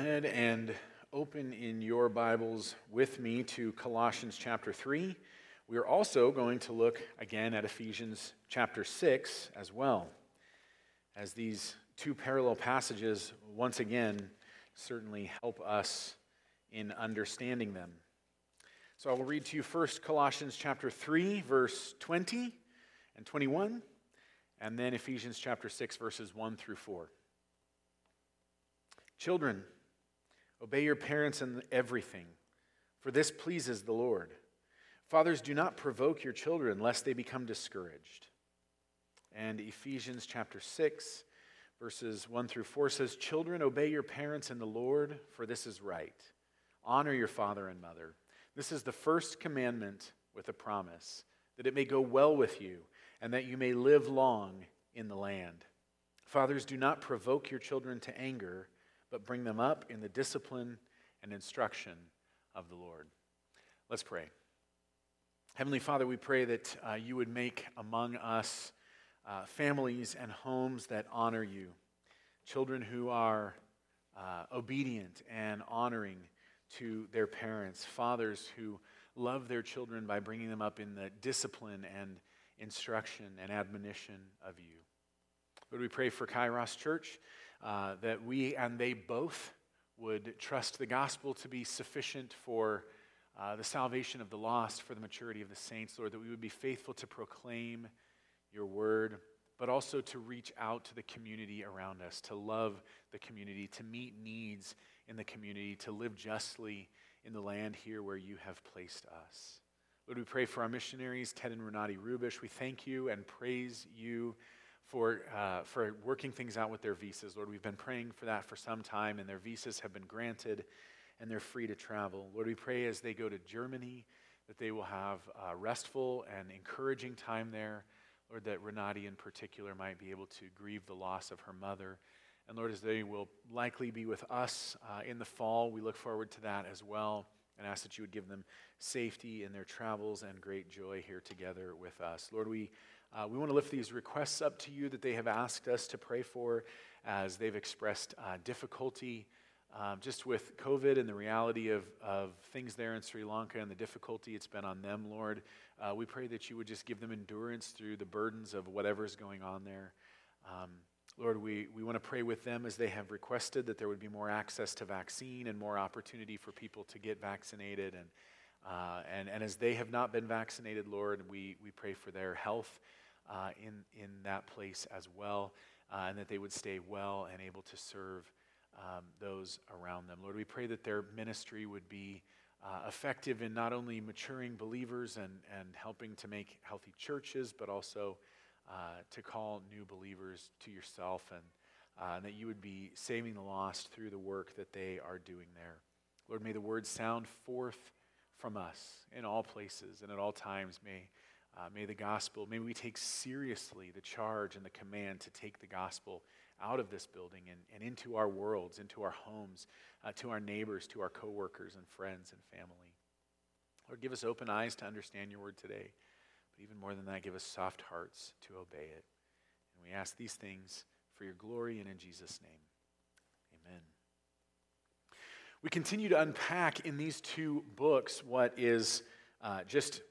ahead and open in your Bibles with me to Colossians chapter 3. We are also going to look again at Ephesians chapter 6 as well, as these two parallel passages once again certainly help us in understanding them. So I will read to you first Colossians chapter 3, verse 20 and 21, and then Ephesians chapter 6, verses 1 through 4. Children, obey your parents in everything, for this pleases the Lord. Fathers, do not provoke your children, lest they become discouraged. And Ephesians chapter 6, verses 1 through 4 says, Children, obey your parents in the Lord, for this is right. Honor your father and mother. This is the first commandment with a promise, that it may go well with you, and that you may live long in the land. Fathers, do not provoke your children to anger but bring them up in the discipline and instruction of the Lord. Let's pray. Heavenly Father, we pray that uh, you would make among us uh, families and homes that honor you, children who are uh, obedient and honoring to their parents, fathers who love their children by bringing them up in the discipline and instruction and admonition of you. Lord, we pray for Kairos Church uh, that we and they both would trust the gospel to be sufficient for uh, the salvation of the lost, for the maturity of the saints, Lord, that we would be faithful to proclaim your word, but also to reach out to the community around us, to love the community, to meet needs in the community, to live justly in the land here where you have placed us. Lord, we pray for our missionaries, Ted and Renati Rubish. We thank you and praise you for, uh, for working things out with their visas. Lord, we've been praying for that for some time, and their visas have been granted, and they're free to travel. Lord, we pray as they go to Germany that they will have a restful and encouraging time there. Lord, that Renati in particular might be able to grieve the loss of her mother. And Lord, as they will likely be with us uh, in the fall, we look forward to that as well and ask that you would give them safety in their travels and great joy here together with us. Lord, we uh, we want to lift these requests up to you that they have asked us to pray for as they've expressed uh, difficulty um, just with COVID and the reality of, of things there in Sri Lanka and the difficulty it's been on them, Lord. Uh, we pray that you would just give them endurance through the burdens of whatever's going on there. Um, Lord, we, we want to pray with them as they have requested that there would be more access to vaccine and more opportunity for people to get vaccinated. And, uh, and, and as they have not been vaccinated, Lord, we, we pray for their health uh, in, in that place as well, uh, and that they would stay well and able to serve um, those around them. Lord, we pray that their ministry would be uh, effective in not only maturing believers and, and helping to make healthy churches, but also uh, to call new believers to yourself, and, uh, and that you would be saving the lost through the work that they are doing there. Lord, may the word sound forth from us in all places and at all times. May uh, may the gospel, may we take seriously the charge and the command to take the gospel out of this building and, and into our worlds, into our homes, uh, to our neighbors, to our coworkers and friends and family. Lord, give us open eyes to understand your word today. But even more than that, give us soft hearts to obey it. And we ask these things for your glory and in Jesus' name. Amen. We continue to unpack in these two books what is uh, just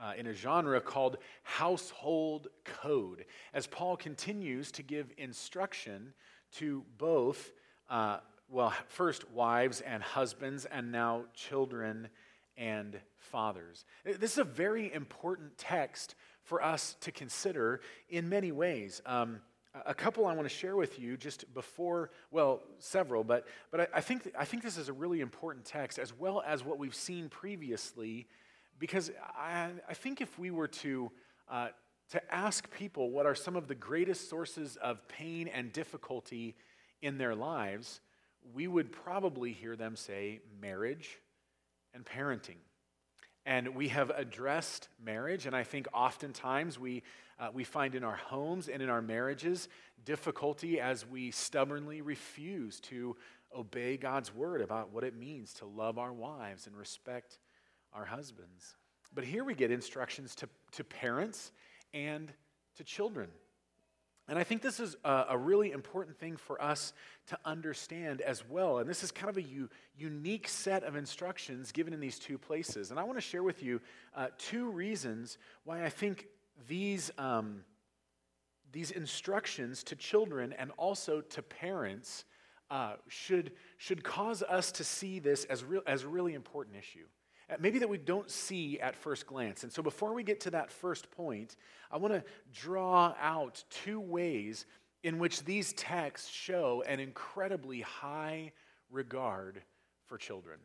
uh, in a genre called household code, as Paul continues to give instruction to both, uh, well, first wives and husbands, and now children and fathers. This is a very important text for us to consider in many ways. Um, a couple I want to share with you just before, well, several, but, but I, I, think, I think this is a really important text, as well as what we've seen previously because I, I think if we were to, uh, to ask people what are some of the greatest sources of pain and difficulty in their lives, we would probably hear them say marriage and parenting. And we have addressed marriage, and I think oftentimes we, uh, we find in our homes and in our marriages difficulty as we stubbornly refuse to obey God's word about what it means to love our wives and respect our husbands. But here we get instructions to, to parents and to children. And I think this is a, a, really important thing for us to understand as well. And this is kind of a u- unique set of instructions given in these two places. And I want to share with you uh, two reasons why I think these, um, these instructions to children and also to parents uh, should, should cause us to see this as, real, as a really important issue. Uh, maybe that we don't see at first glance. And so before we get to that first point, I want to draw out two ways in which these texts show an incredibly high regard for children.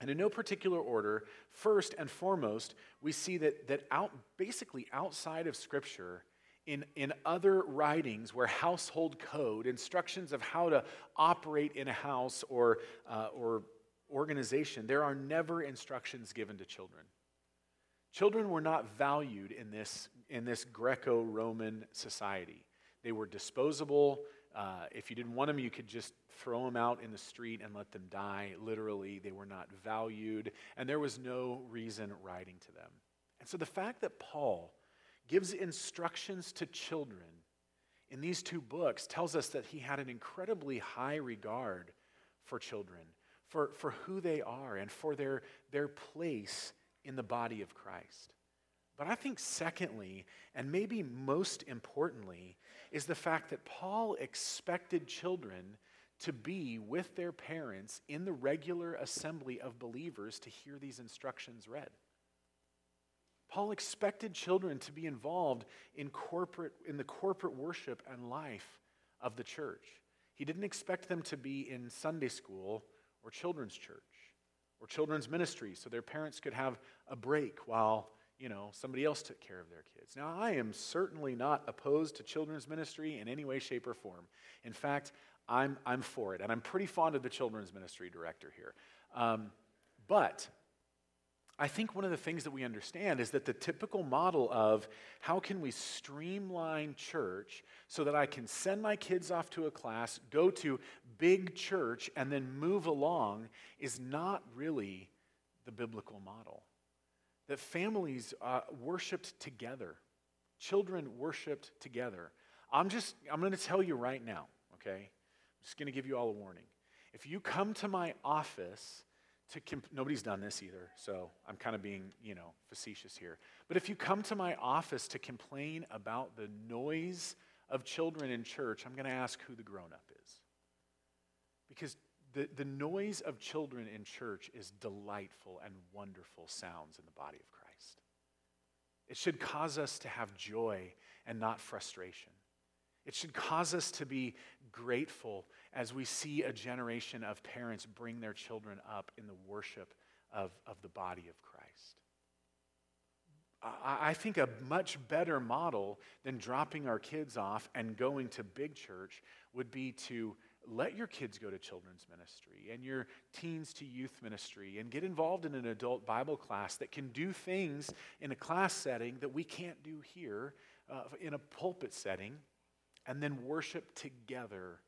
And in no particular order, first and foremost, we see that, that out, basically outside of Scripture, in, in other writings where household code, instructions of how to operate in a house or, uh, or organization, there are never instructions given to children. Children were not valued in this, in this Greco Roman society. They were disposable. Uh, if you didn't want them, you could just throw them out in the street and let them die. Literally, they were not valued, and there was no reason writing to them. And so the fact that Paul gives instructions to children in these two books tells us that he had an incredibly high regard for children for, for who they are and for their, their place in the body of Christ. But I think, secondly, and maybe most importantly, is the fact that Paul expected children to be with their parents in the regular assembly of believers to hear these instructions read. Paul expected children to be involved in, corporate, in the corporate worship and life of the church. He didn't expect them to be in Sunday school or children's church or children's ministry so their parents could have a break while you know somebody else took care of their kids. Now i am certainly not opposed to children's ministry in any way shape or form. In fact i'm, I'm for it and i'm pretty fond of the children's ministry director here. Um, but I think one of the things that we understand is that the typical model of how can we streamline church so that I can send my kids off to a class, go to big church, and then move along is not really the biblical model. That families uh, worshiped together, children worshiped together. I'm just, I'm going to tell you right now, okay? I'm just going to give you all a warning. If you come to my office, to comp- nobody's done this either, so I'm kind of being, you know, facetious here. But if you come to my office to complain about the noise of children in church, I'm going to ask who the grown up is. Because the, the noise of children in church is delightful and wonderful sounds in the body of Christ. It should cause us to have joy and not frustration. It should cause us to be grateful as we see a generation of parents bring their children up in the worship of, of the body of Christ. I, I think a much better model than dropping our kids off and going to big church would be to let your kids go to children's ministry and your teens to youth ministry and get involved in an adult Bible class that can do things in a class setting that we can't do here uh, in a pulpit setting and then worship together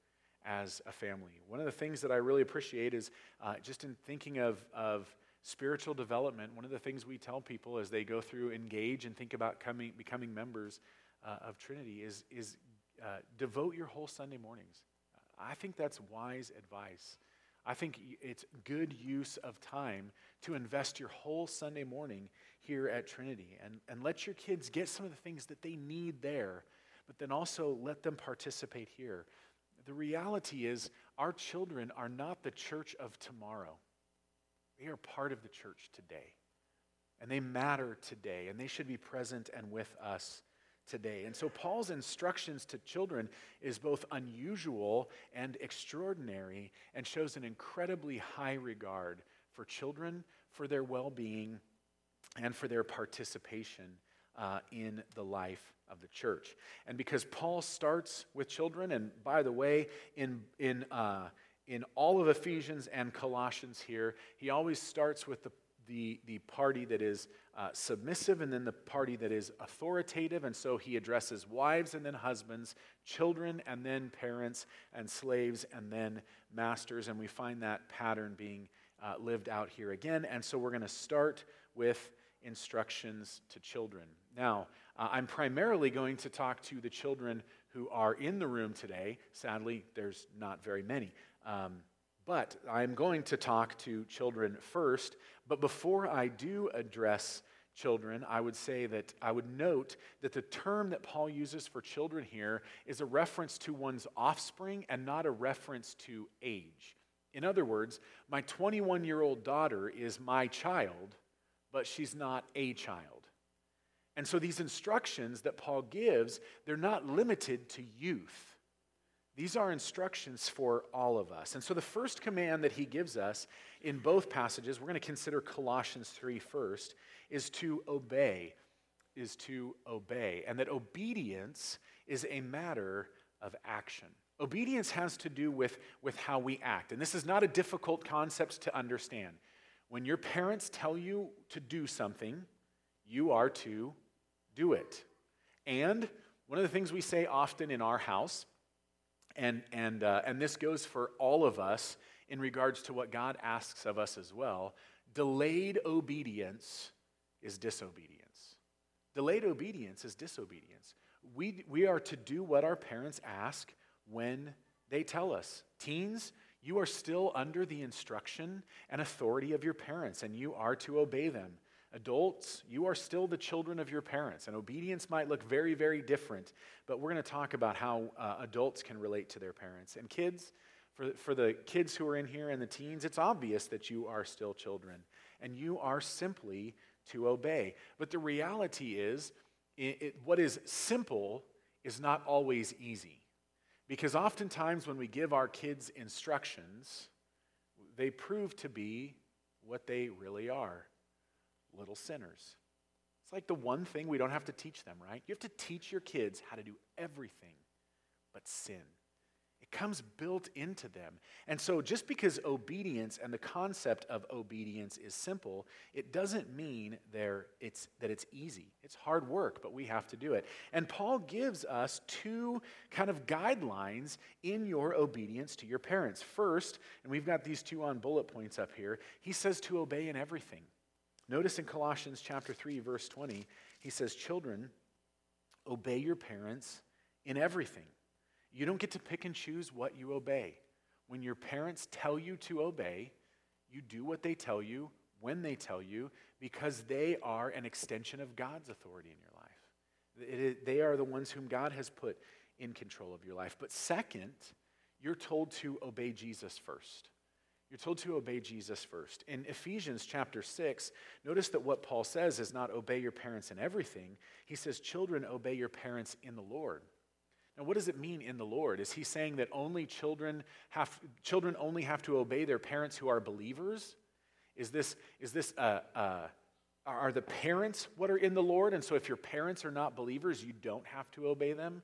as a family. One of the things that I really appreciate is uh, just in thinking of, of spiritual development, one of the things we tell people as they go through, engage, and think about coming, becoming members uh, of Trinity is, is uh, devote your whole Sunday mornings. I think that's wise advice. I think it's good use of time to invest your whole Sunday morning here at Trinity and, and let your kids get some of the things that they need there, but then also let them participate here. The reality is, our children are not the church of tomorrow. They are part of the church today. And they matter today, and they should be present and with us today. And so, Paul's instructions to children is both unusual and extraordinary and shows an incredibly high regard for children, for their well being, and for their participation uh, in the life of the church. And because Paul starts with children, and by the way, in, in, uh, in all of Ephesians and Colossians here, he always starts with the, the, the party that is uh, submissive and then the party that is authoritative. And so he addresses wives and then husbands, children and then parents, and slaves and then masters. And we find that pattern being uh, lived out here again. And so we're going to start with instructions to children. Now, uh, I'm primarily going to talk to the children who are in the room today. Sadly, there's not very many. Um, but I'm going to talk to children first. But before I do address children, I would say that I would note that the term that Paul uses for children here is a reference to one's offspring and not a reference to age. In other words, my 21 year old daughter is my child, but she's not a child. And so these instructions that Paul gives, they're not limited to youth. These are instructions for all of us. And so the first command that he gives us in both passages, we're going to consider Colossians 3 first, is to obey, is to obey. And that obedience is a matter of action. Obedience has to do with, with how we act. And this is not a difficult concept to understand. When your parents tell you to do something, you are to do it. And one of the things we say often in our house, and, and, uh, and this goes for all of us in regards to what God asks of us as well delayed obedience is disobedience. Delayed obedience is disobedience. We, we are to do what our parents ask when they tell us. Teens, you are still under the instruction and authority of your parents, and you are to obey them. Adults, you are still the children of your parents, and obedience might look very, very different, but we're going to talk about how uh, adults can relate to their parents. And kids, for, for the kids who are in here and the teens, it's obvious that you are still children, and you are simply to obey. But the reality is, it, it, what is simple is not always easy. Because oftentimes when we give our kids instructions, they prove to be what they really are little sinners. It's like the one thing we don't have to teach them, right? You have to teach your kids how to do everything but sin. It comes built into them. And so, just because obedience and the concept of obedience is simple, it doesn't mean it's, that it's easy. It's hard work, but we have to do it. And Paul gives us two kind of guidelines in your obedience to your parents. First, and we've got these two on bullet points up here, he says to obey in everything. Notice in Colossians chapter 3 verse 20, he says, "Children, obey your parents in everything." You don't get to pick and choose what you obey. When your parents tell you to obey, you do what they tell you when they tell you because they are an extension of God's authority in your life. they are the ones whom God has put in control of your life. But second, you're told to obey Jesus first. You're told to obey Jesus first. In Ephesians chapter 6, notice that what Paul says is not obey your parents in everything. He says, Children, obey your parents in the Lord. Now, what does it mean in the Lord? Is he saying that only children have children only have to obey their parents who are believers? Is this is this uh, uh, are the parents what are in the Lord? And so, if your parents are not believers, you don't have to obey them.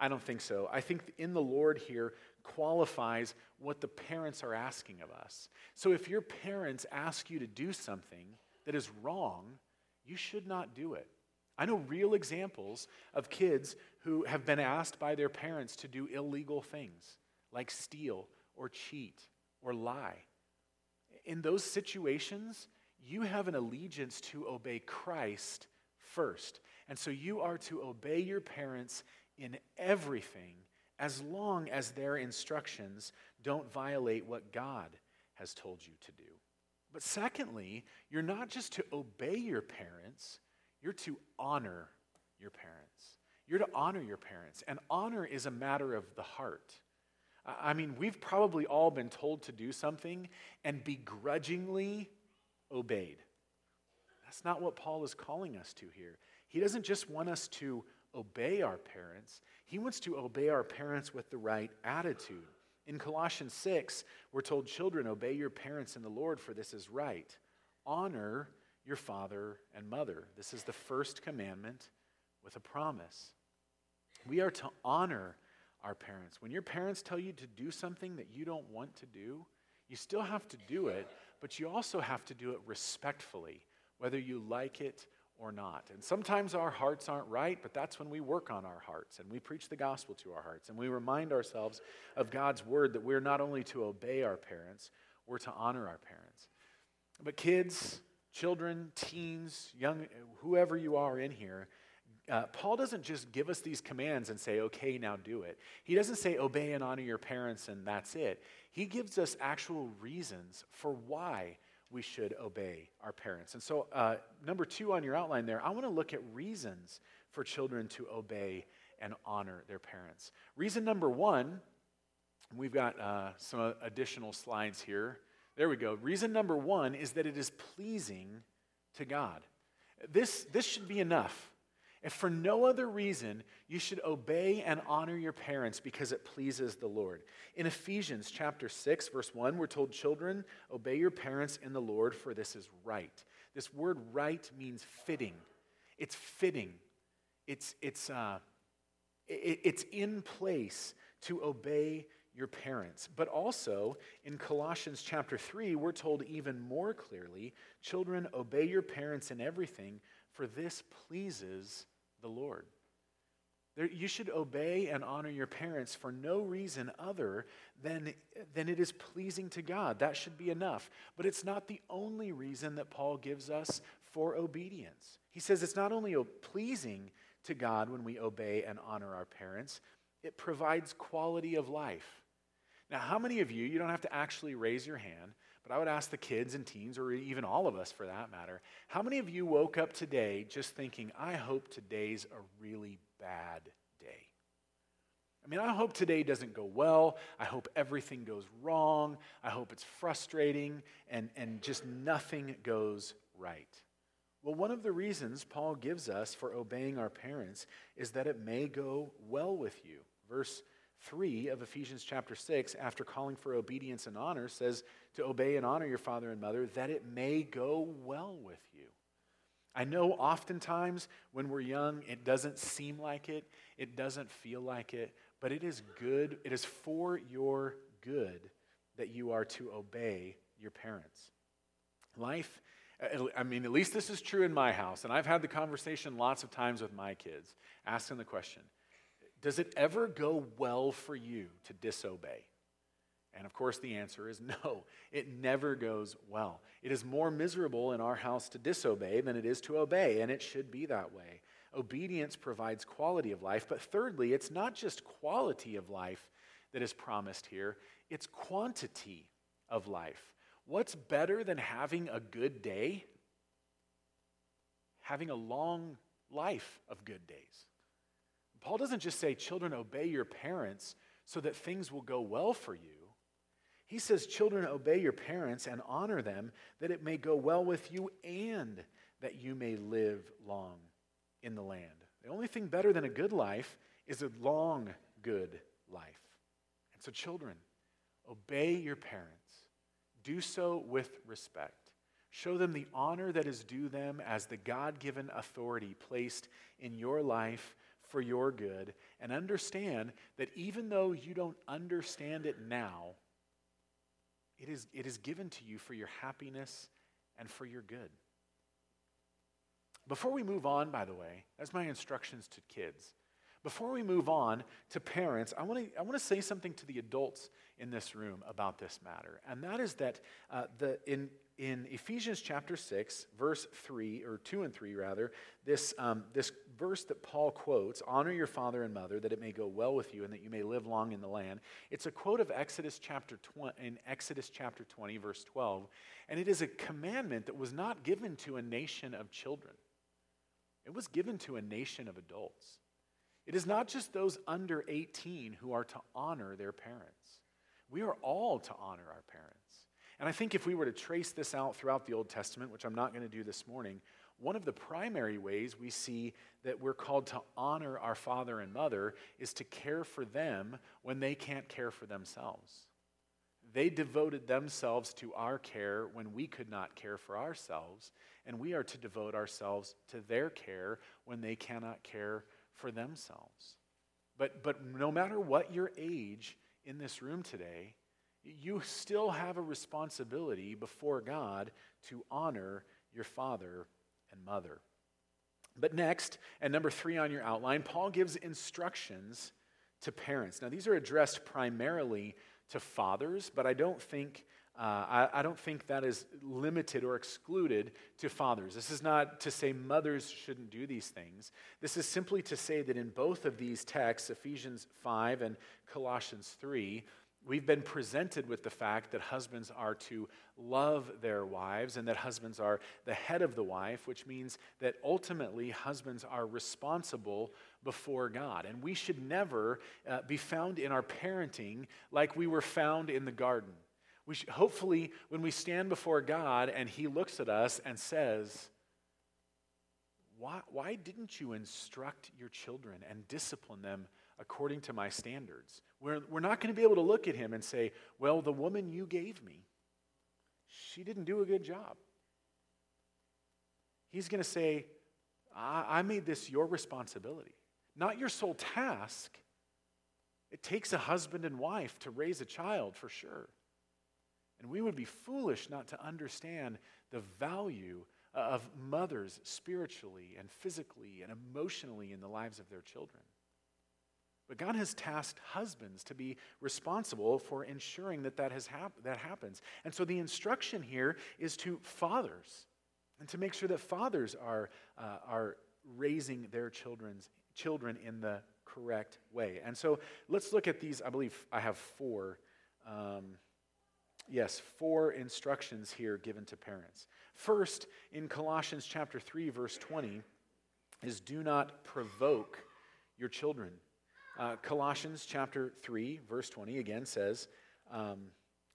I don't think so. I think in the Lord here qualifies what the parents are asking of us. So if your parents ask you to do something that is wrong, you should not do it. I know real examples of kids who have been asked by their parents to do illegal things, like steal or cheat or lie. In those situations, you have an allegiance to obey Christ first. And so you are to obey your parents in everything as long as their instructions don't violate what God has told you to do. But secondly, you're not just to obey your parents, you're to honor your parents. You're to honor your parents. And honor is a matter of the heart. I mean, we've probably all been told to do something and begrudgingly obeyed. That's not what Paul is calling us to here. He doesn't just want us to obey our parents, he wants to obey our parents with the right attitude. In Colossians 6, we're told, Children, obey your parents in the Lord, for this is right. Honor your father and mother. This is the first commandment with a promise. We are to honor our parents. When your parents tell you to do something that you don't want to do, you still have to do it, but you also have to do it respectfully, whether you like it or not. And sometimes our hearts aren't right, but that's when we work on our hearts and we preach the gospel to our hearts and we remind ourselves of God's word that we're not only to obey our parents, we're to honor our parents. But kids, children, teens, young, whoever you are in here, uh, Paul doesn't just give us these commands and say, okay, now do it. He doesn't say, obey and honor your parents and that's it. He gives us actual reasons for why we should obey our parents. And so, uh, number two on your outline there, I want to look at reasons for children to obey and honor their parents. Reason number one, we've got uh, some additional slides here. There we go. Reason number one is that it is pleasing to God. This, this should be enough. If for no other reason, you should obey and honor your parents because it pleases the Lord. In Ephesians chapter 6, verse 1, we're told, Children, obey your parents in the Lord, for this is right. This word right means fitting. It's fitting. It's, it's, uh, it, it's in place to obey your parents. But also in Colossians chapter 3, we're told even more clearly children, obey your parents in everything, for this pleases the Lord. There, you should obey and honor your parents for no reason other than, than it is pleasing to God. That should be enough. But it's not the only reason that Paul gives us for obedience. He says it's not only pleasing to God when we obey and honor our parents, it provides quality of life. Now, how many of you, you don't have to actually raise your hand, but I would ask the kids and teens, or even all of us for that matter, how many of you woke up today just thinking, I hope today's a really bad day? I mean, I hope today doesn't go well. I hope everything goes wrong. I hope it's frustrating and, and just nothing goes right. Well, one of the reasons Paul gives us for obeying our parents is that it may go well with you. Verse 3 of Ephesians chapter 6, after calling for obedience and honor, says to obey and honor your father and mother that it may go well with you. I know oftentimes when we're young, it doesn't seem like it, it doesn't feel like it, but it is good, it is for your good that you are to obey your parents. Life, I mean, at least this is true in my house, and I've had the conversation lots of times with my kids, asking the question does it ever go well for you to disobey? And of course, the answer is no. It never goes well. It is more miserable in our house to disobey than it is to obey, and it should be that way. Obedience provides quality of life, but thirdly, it's not just quality of life that is promised here, it's quantity of life. What's better than having a good day? Having a long life of good days. Paul doesn't just say, Children, obey your parents so that things will go well for you. He says, Children, obey your parents and honor them that it may go well with you and that you may live long in the land. The only thing better than a good life is a long, good life. And so, children, obey your parents. Do so with respect. Show them the honor that is due them as the God given authority placed in your life for your good and understand that even though you don't understand it now, it is, it is given to you for your happiness and for your good. Before we move on, by the way, that's my instructions to kids. Before we move on to parents, I want to I want to say something to the adults in this room about this matter, and that is that uh, the in in Ephesians chapter 6, verse 3, or 2 and 3 rather, this, um, this verse that Paul quotes, honor your father and mother that it may go well with you and that you may live long in the land. It's a quote of Exodus chapter 20, in Exodus chapter 20, verse 12. And it is a commandment that was not given to a nation of children. It was given to a nation of adults. It is not just those under 18 who are to honor their parents. We are all to honor our parents. And I think if we were to trace this out throughout the Old Testament, which I'm not going to do this morning, one of the primary ways we see that we're called to honor our father and mother is to care for them when they can't care for themselves. They devoted themselves to our care when we could not care for ourselves, and we are to devote ourselves to their care when they cannot care for themselves. But, but no matter what your age in this room today, you still have a responsibility before God to honor your father and mother. But next, and number three on your outline, Paul gives instructions to parents. Now, these are addressed primarily to fathers, but I don't think Uh, I, I, don't think that is limited or excluded to fathers. This is not to say mothers shouldn't do these things. This is simply to say that in both of these texts, Ephesians 5 and Colossians 3, we've been presented with the fact that husbands are to love their wives and that husbands are the head of the wife, which means that ultimately husbands are responsible before God. And we should never uh, be found in our parenting like we were found in the garden. We should, hopefully, when we stand before God and He looks at us and says, why, why didn't you instruct your children and discipline them according to my standards? We're, we're not going to be able to look at him and say, Well, the woman you gave me, she didn't do a good job. He's going to say, I, I made this your responsibility, not your sole task. It takes a husband and wife to raise a child for sure. And we would be foolish not to understand the value of mothers spiritually and physically and emotionally in the lives of their children. But God has tasked husbands to be responsible for ensuring that that, has hap- that happens. And so the instruction here is to fathers and to make sure that fathers are, uh, are raising their children's, children in the correct way. And so let's look at these. I believe I have four. Um, yes, four instructions here given to parents. First, in Colossians chapter 3, verse 20, is do not provoke your children. Uh, Colossians chapter 3, verse 20 again says, um,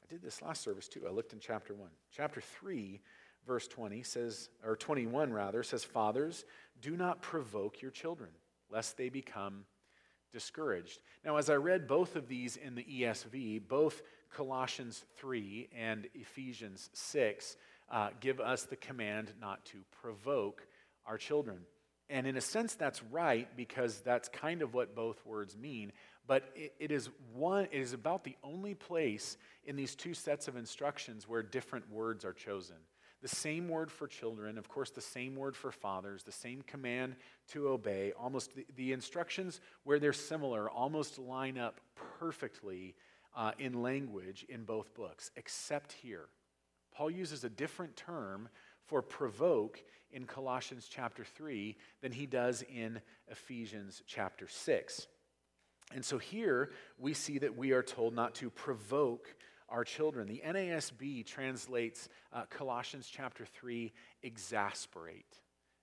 I did this last service too. I looked in chapter 1. Chapter 3, verse 20 says, or 21 rather, says, Fathers, do not provoke your children, lest they become discouraged. Now, as I read both of these in the ESV, both Colossians 3 and Ephesians 6 uh, give us the command not to provoke our children. And in a sense, that's right because that's kind of what both words mean. But it, it is one, it is about the only place in these two sets of instructions where different words are chosen. The same word for children, of course, the same word for fathers, the same command to obey. Almost the, the instructions where they're similar almost line up perfectly uh, in language in both books, except here. Paul uses a different term for provoke in Colossians chapter 3 than he does in Ephesians chapter 6. And so here we see that we are told not to provoke our children. The NASB translates uh, Colossians chapter 3 exasperate.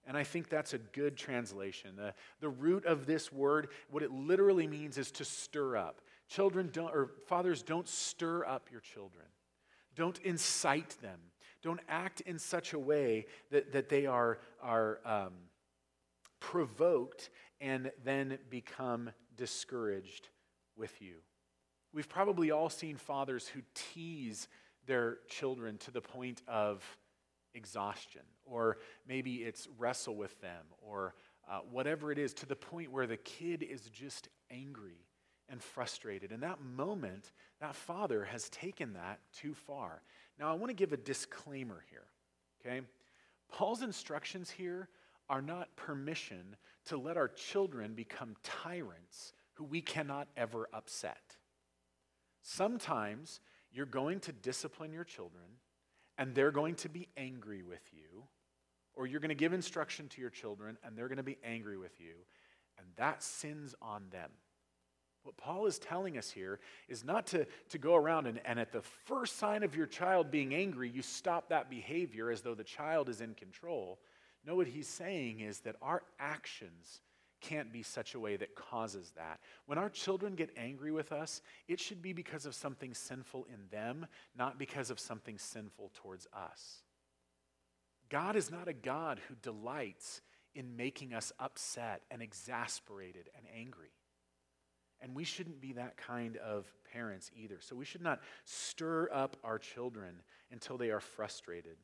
And I think that's a good translation. The, the root of this word, what it literally means is to stir up. Children don't, or fathers don't stir up your children. Don't incite them. Don't act in such a way that, that they are, are um, provoked and then become discouraged with you. We've probably all seen fathers who tease their children to the point of exhaustion, or maybe it's wrestle with them, or uh, whatever it is, to the point where the kid is just angry and frustrated. In that moment, that father has taken that too far. Now, I want to give a disclaimer here, okay? Paul's instructions here are not permission to let our children become tyrants who we cannot ever upset. Sometimes you're going to discipline your children and they're going to be angry with you, or you're going to give instruction to your children and they're going to be angry with you, and that sin's on them. What Paul is telling us here is not to, to go around and, and at the first sign of your child being angry, you stop that behavior as though the child is in control. No, what he's saying is that our actions can't be such a way that causes that. When our children get angry with us, it should be because of something sinful in them, not because of something sinful towards us. God is not a God who delights in making us upset and exasperated and angry. And we shouldn't be that kind of parents either. So we should not stir up our children until they are frustrated.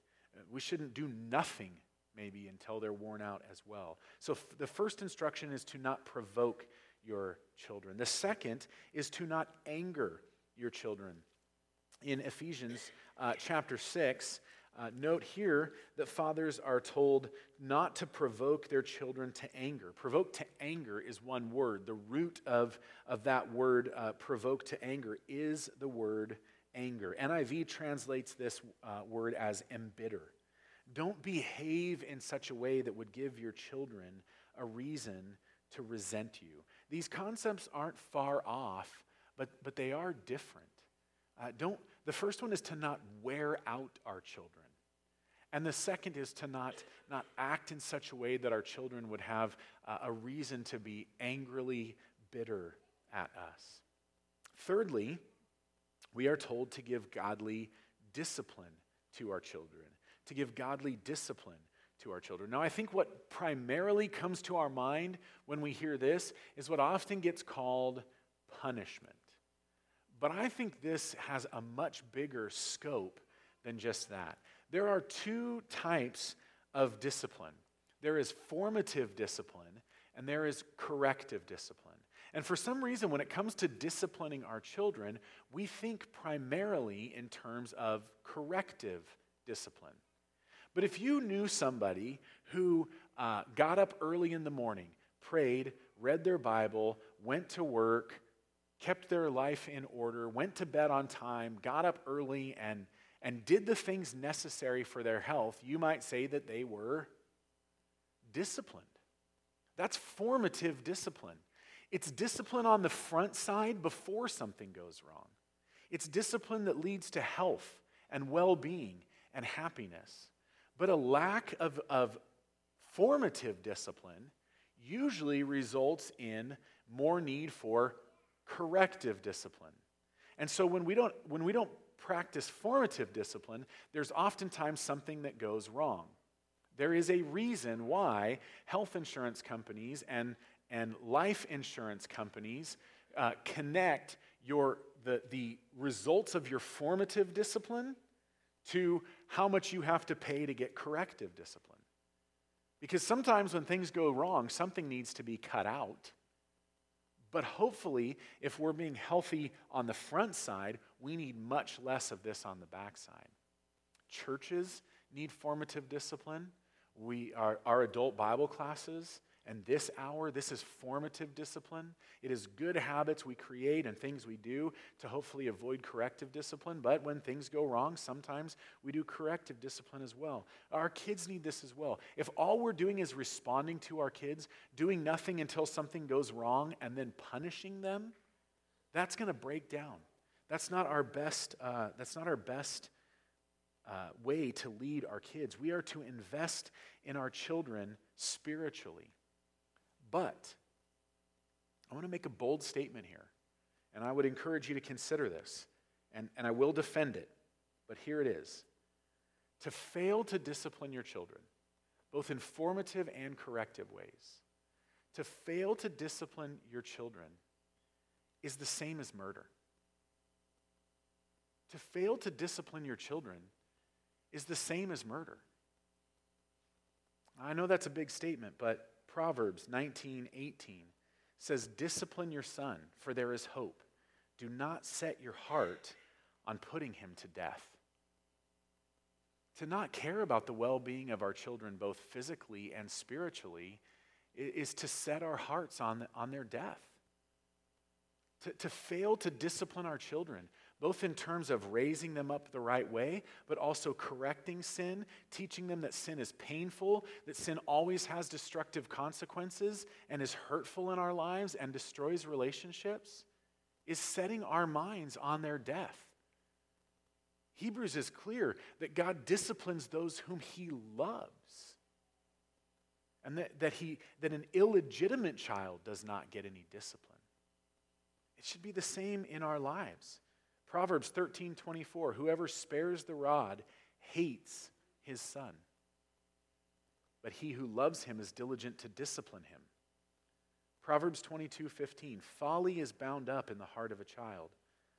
We shouldn't do nothing, maybe, until they're worn out as well. So f- the first instruction is to not provoke your children. The second is to not anger your children. In Ephesians uh, chapter 6, uh, note here that fathers are told not to provoke their children to anger. Provoke to anger is one word. The root of, of that word, uh, provoke to anger, is the word anger. NIV translates this uh, word as embitter. Don't behave in such a way that would give your children a reason to resent you. These concepts aren't far off, but, but they are different. Uh, don't, the first one is to not wear out our children. And the second is to not, not act in such a way that our children would have uh, a reason to be angrily bitter at us. Thirdly, we are told to give godly discipline to our children, to give godly discipline to our children. Now, I think what primarily comes to our mind when we hear this is what often gets called punishment. But I think this has a much bigger scope than just that. There are two types of discipline there is formative discipline, and there is corrective discipline. And for some reason, when it comes to disciplining our children, we think primarily in terms of corrective discipline. But if you knew somebody who uh, got up early in the morning, prayed, read their Bible, went to work, kept their life in order, went to bed on time, got up early, and, and did the things necessary for their health, you might say that they were disciplined. That's formative discipline. It's discipline on the front side before something goes wrong. It's discipline that leads to health and well being and happiness. But a lack of, of formative discipline usually results in more need for corrective discipline. And so when we don't, when we don't practice formative discipline, there's oftentimes something that goes wrong. There is a reason why health insurance companies and, and life insurance companies uh, connect your, the, the results of your formative discipline to how much you have to pay to get corrective discipline. Because sometimes when things go wrong, something needs to be cut out. But hopefully, if we're being healthy on the front side, we need much less of this on the back side. Churches need formative discipline. We, our, our adult Bible classes and this hour, this is formative discipline. It is good habits we create and things we do to hopefully avoid corrective discipline. But when things go wrong, sometimes we do corrective discipline as well. Our kids need this as well. If all we're doing is responding to our kids, doing nothing until something goes wrong, and then punishing them, that's going to break down. That's not our best. Uh, that's not our best uh, way to lead our kids. We are to invest in our children spiritually. But I want to make a bold statement here, and I would encourage you to consider this, and, and I will defend it, but here it is. To fail to discipline your children, both in formative and corrective ways, to fail to discipline your children is the same as murder. To fail to discipline your children is the same as murder. I know that's a big statement, but Proverbs 19 18 says, Discipline your son, for there is hope. Do not set your heart on putting him to death. To not care about the well being of our children, both physically and spiritually, is to set our hearts on, on their death. To, to fail to discipline our children, both in terms of raising them up the right way, but also correcting sin, teaching them that sin is painful, that sin always has destructive consequences and is hurtful in our lives and destroys relationships, is setting our minds on their death. Hebrews is clear that God disciplines those whom he loves. And that, that, he, that an illegitimate child does not get any discipline. It should be the same in our lives. Proverbs 13 24, whoever spares the rod hates his son, but he who loves him is diligent to discipline him. Proverbs 22 15, folly is bound up in the heart of a child,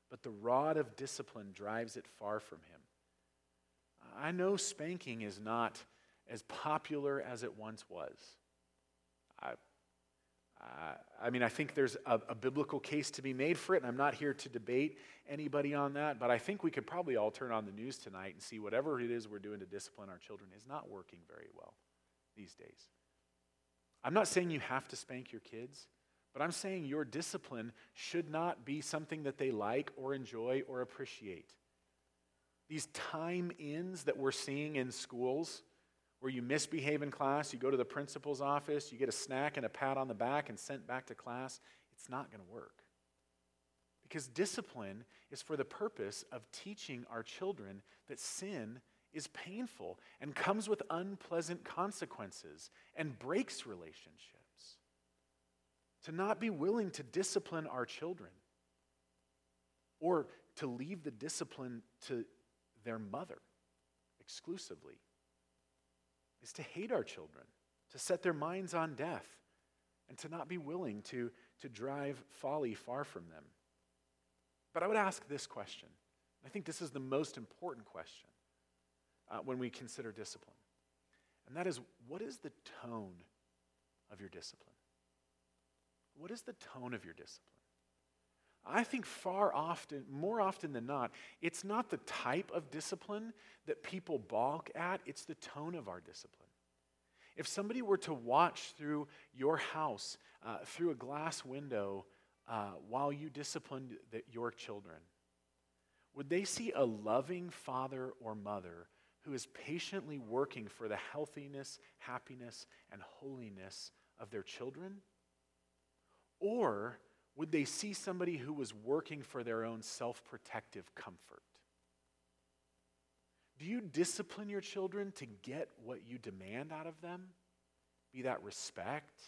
but the rod of discipline drives it far from him. I know spanking is not as popular as it once was. I, uh, I mean, I think there's a, a, biblical case to be made for it, and I'm not here to debate anybody on that, but I think we could probably all turn on the news tonight and see whatever it is we're doing to discipline our children is not working very well these days. I'm not saying you have to spank your kids, but I'm saying your discipline should not be something that they like or enjoy or appreciate. these time ins that we're seeing in schools where you misbehave in class, you go to the principal's office, you get a snack and a pat on the back and sent back to class, it's not going to work. Because discipline is for the purpose of teaching our children that sin is painful and comes with unpleasant consequences and breaks relationships. To not be willing to discipline our children or to leave the discipline to their mother exclusively is to hate our children, to set their minds on death, and to not be willing to, to drive folly far from them. But I would ask this question. I think this is the most important question uh, when we consider discipline. And that is what is the tone of your discipline? What is the tone of your discipline? I think far often, more often than not, it's not the type of discipline that people balk at, it's the tone of our discipline. If somebody were to watch through your house, uh, through a glass window, uh, while you disciplined the, your children, would they see a loving father or mother who is patiently working for the healthiness, happiness, and holiness of their children? Or would they see somebody who was working for their own self protective comfort? Do you discipline your children to get what you demand out of them? Be that respect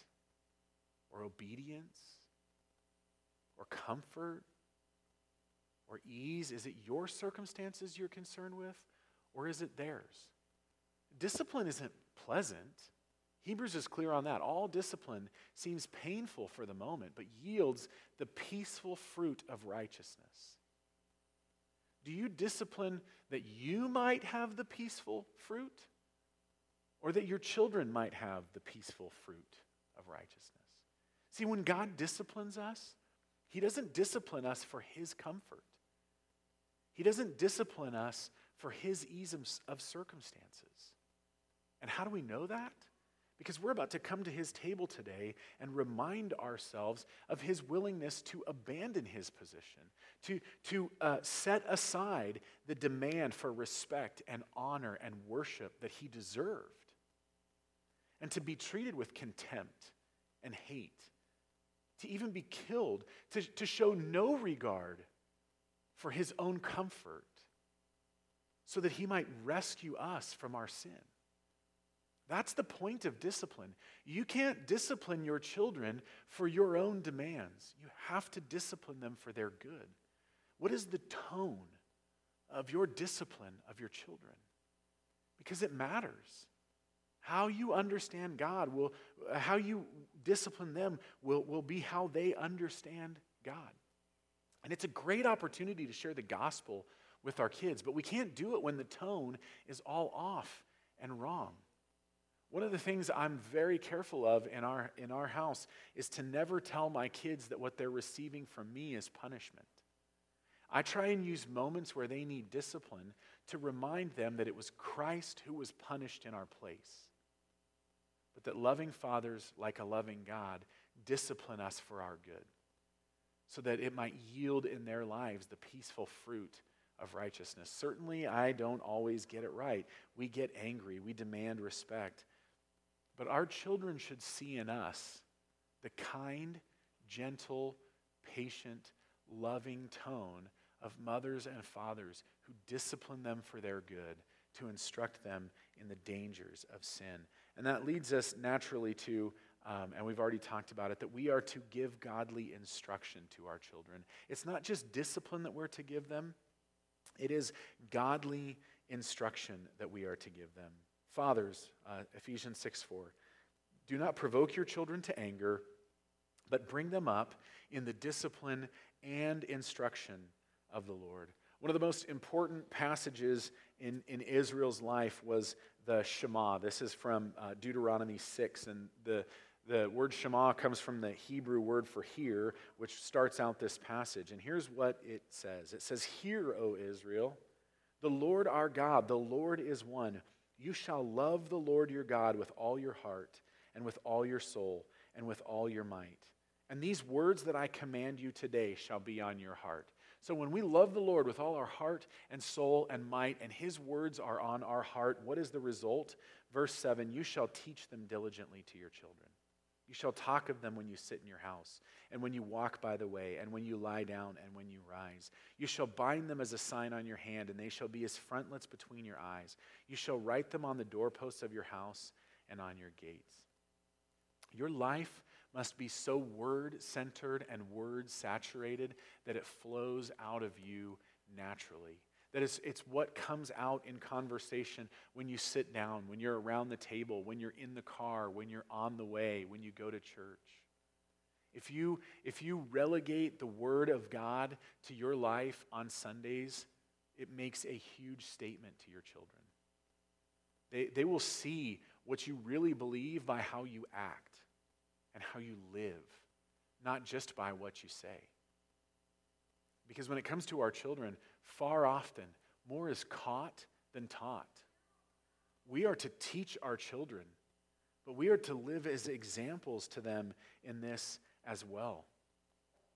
or obedience or comfort or ease? Is it your circumstances you're concerned with or is it theirs? Discipline isn't pleasant. Hebrews is clear on that. All discipline seems painful for the moment, but yields the peaceful fruit of righteousness. Do you discipline that you might have the peaceful fruit, or that your children might have the peaceful fruit of righteousness? See, when God disciplines us, He doesn't discipline us for His comfort, He doesn't discipline us for His ease of circumstances. And how do we know that? Because we're about to come to his table today and remind ourselves of his willingness to abandon his position, to, to uh, set aside the demand for respect and honor and worship that he deserved, and to be treated with contempt and hate, to even be killed, to, to show no regard for his own comfort, so that he might rescue us from our sin. That's the point of discipline. You can't discipline your children for your own demands. You have to discipline them for their good. What is the tone of your discipline of your children? Because it matters. How you understand God will, how you discipline them will, will be how they understand God. And it's a great opportunity to share the gospel with our kids, but we can't do it when the tone is all off and wrong. One of the things I'm very careful of in our, in our house is to never tell my kids that what they're receiving from me is punishment. I try and use moments where they need discipline to remind them that it was Christ who was punished in our place. But that loving fathers, like a loving God, discipline us for our good, so that it might yield in their lives the peaceful fruit of righteousness. Certainly, I don't always get it right. We get angry, we demand respect. But our children should see in us the kind, gentle, patient, loving tone of mothers and fathers who discipline them for their good, to instruct them in the dangers of sin. And that leads us naturally to, um, and we've already talked about it, that we are to give godly instruction to our children. It's not just discipline that we're to give them, it is godly instruction that we are to give them. Fathers, uh, Ephesians 6 4. Do not provoke your children to anger, but bring them up in the discipline and instruction of the Lord. One of the most important passages in, in Israel's life was the Shema. This is from uh, Deuteronomy 6, and the, the word Shema comes from the Hebrew word for hear, which starts out this passage. And here's what it says It says, Hear, O Israel, the Lord our God, the Lord is one. You shall love the Lord your God with all your heart, and with all your soul, and with all your might. And these words that I command you today shall be on your heart. So when we love the Lord with all our heart and soul and might, and his words are on our heart, what is the result? Verse 7 You shall teach them diligently to your children. You shall talk of them when you sit in your house, and when you walk by the way, and when you lie down, and when you rise. You shall bind them as a sign on your hand, and they shall be as frontlets between your eyes. You shall write them on the doorposts of your house and on your gates. Your life must be so word centered and word saturated that it flows out of you naturally. That it's, it's what comes out in conversation when you sit down, when you're around the table, when you're in the car, when you're on the way, when you go to church. If you, if you relegate the Word of God to your life on Sundays, it makes a huge statement to your children. They, they will see what you really believe by how you act and how you live, not just by what you say. Because when it comes to our children, far often, more is caught than taught. We are to teach our children, but we are to live as examples to them in this as well.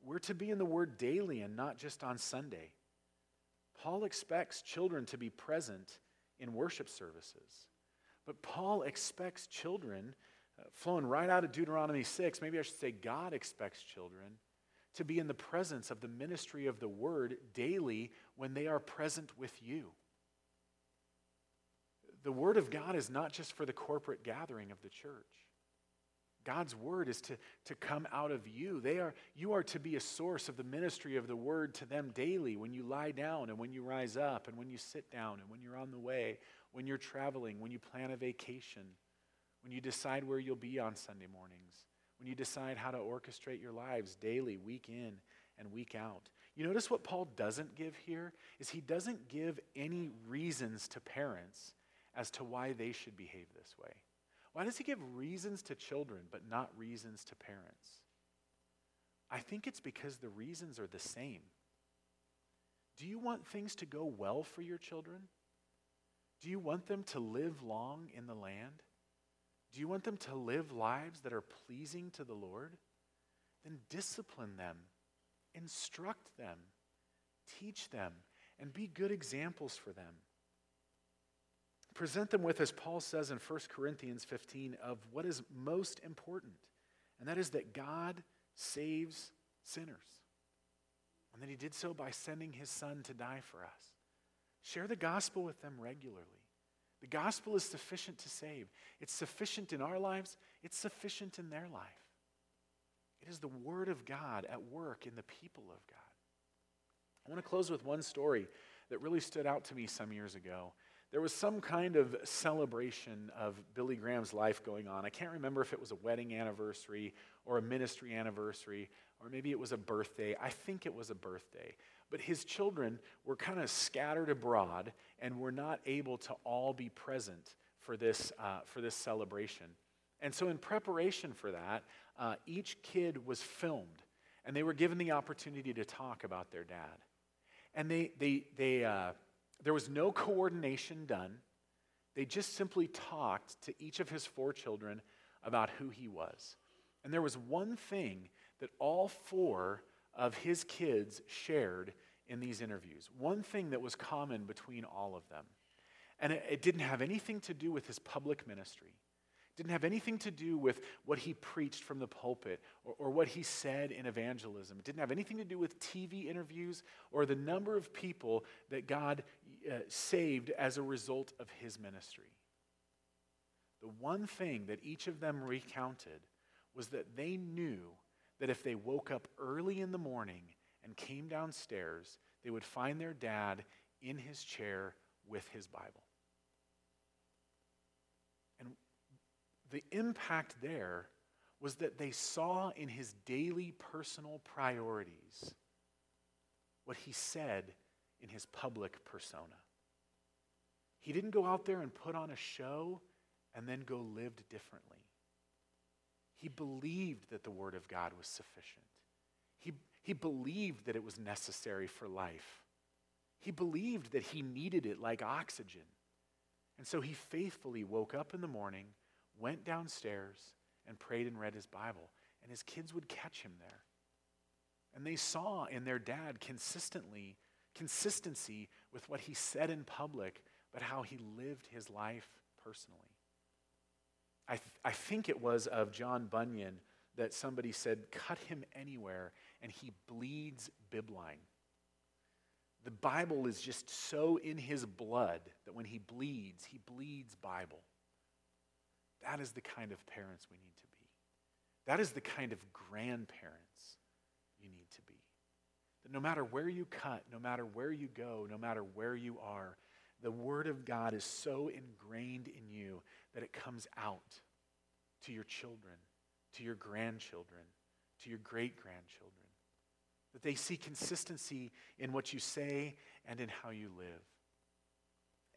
We're to be in the Word daily and not just on Sunday. Paul expects children to be present in worship services, but Paul expects children uh, flowing right out of Deuteronomy 6, maybe I should say God expects children to be in the presence of the ministry of the word daily when they are present with you. The word of God is not just for the corporate gathering of the church. God's word is to, to come out of you. They are, you are to be a source of the ministry of the word to them daily when you lie down and when you rise up and when you sit down and when you're on the way, when you're traveling, when you plan a vacation when you decide where you'll be on Sunday mornings, when you decide how to orchestrate your lives daily, week in and week out. You notice what Paul doesn't give here is he doesn't give any reasons to parents as to why they should behave this way. Why does he give reasons to children but not reasons to parents? I think it's because the reasons are the same. Do you want things to go well for your children? Do you want them to live long in the land? Do you want them to live lives that are pleasing to the Lord? Then discipline them, instruct them, teach them, and be good examples for them. Present them with, as Paul says in 1 Corinthians 15, of what is most important, and that is that God saves sinners. And that he did so by sending his son to die for us. Share the gospel with them regularly. The gospel is sufficient to save. It's sufficient in our lives, it's sufficient in their life. It is the Word of God at work in the people of God. I want to close with one story that really stood out to me some years ago. There was some kind of celebration of Billy Graham's life going on. I can't remember if it was a wedding anniversary or a ministry anniversary, or maybe it was a birthday. I think it was a birthday. But his children were kind of scattered abroad and were not able to all be present for this, uh, for this celebration. And so, in preparation for that, uh, each kid was filmed and they were given the opportunity to talk about their dad. And they, they, they, uh, there was no coordination done. They just simply talked to each of his four children about who he was. And there was one thing that all four of his kids shared in these interviews. One thing that was common between all of them. And it, it, didn't have anything to do with his public ministry. It didn't have anything to do with what he preached from the pulpit or, or what he said in evangelism. It didn't have anything to do with TV interviews or the number of people that God uh, saved as a result of his ministry. The one thing that each of them recounted was that they knew that if they woke up early in the morning and came downstairs, they would find their dad in his chair with his Bible. And the impact there was that they saw in his daily personal priorities what he said in his public persona. He didn't go out there and put on a show and then go lived differently. He believed that the Word of God was sufficient. He, he believed that it was necessary for life. He believed that he needed it like oxygen. And so he faithfully woke up in the morning, went downstairs, and prayed and read his Bible. And his kids would catch him there. And they saw in their dad consistently consistency with what he said in public, but how he lived his life personally. I, th- I think it was of John Bunyan that somebody said, cut him anywhere, and he bleeds bibline. The Bible is just so in his blood that when he bleeds, he bleeds Bible. That is the kind of parents we need to be. That is the kind of grandparents you need to be. That no matter where you cut, no matter where you go, no matter where you are, the Word of God is so ingrained in you that it comes out to your children, to your grandchildren, to your great grandchildren. That they see consistency in what you say and in how you live.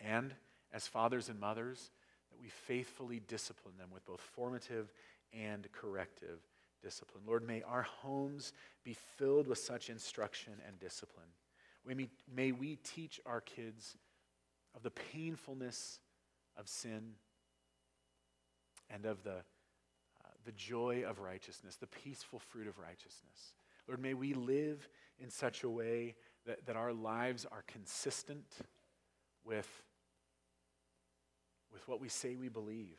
And as fathers and mothers, that we faithfully discipline them with both formative and corrective discipline. Lord, may our homes be filled with such instruction and discipline. May, may we teach our kids of the painfulness of sin and of the, uh, the joy of righteousness, the peaceful fruit of righteousness. Lord, may we live in such a way that, that our lives are consistent with, with what we say we believe,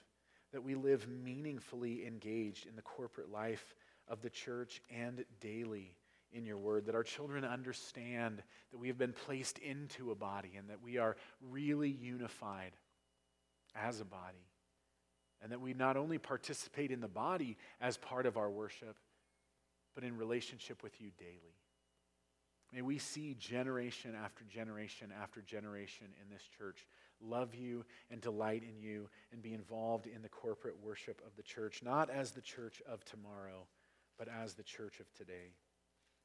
that we live meaningfully engaged in the corporate life of the church and daily in your word, that our children understand that we have been placed into a body and that we are really unified as a body. And that we not only participate in the body as part of our worship, but in relationship with you daily. May we see generation after generation after generation in this church love you and delight in you and be involved in the corporate worship of the church, not as the church of tomorrow, but as the church of today.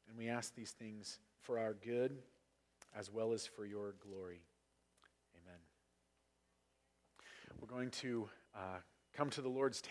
And we ask these things for our good as well as for your glory. Amen. We're going to uh, come to the Lord's table.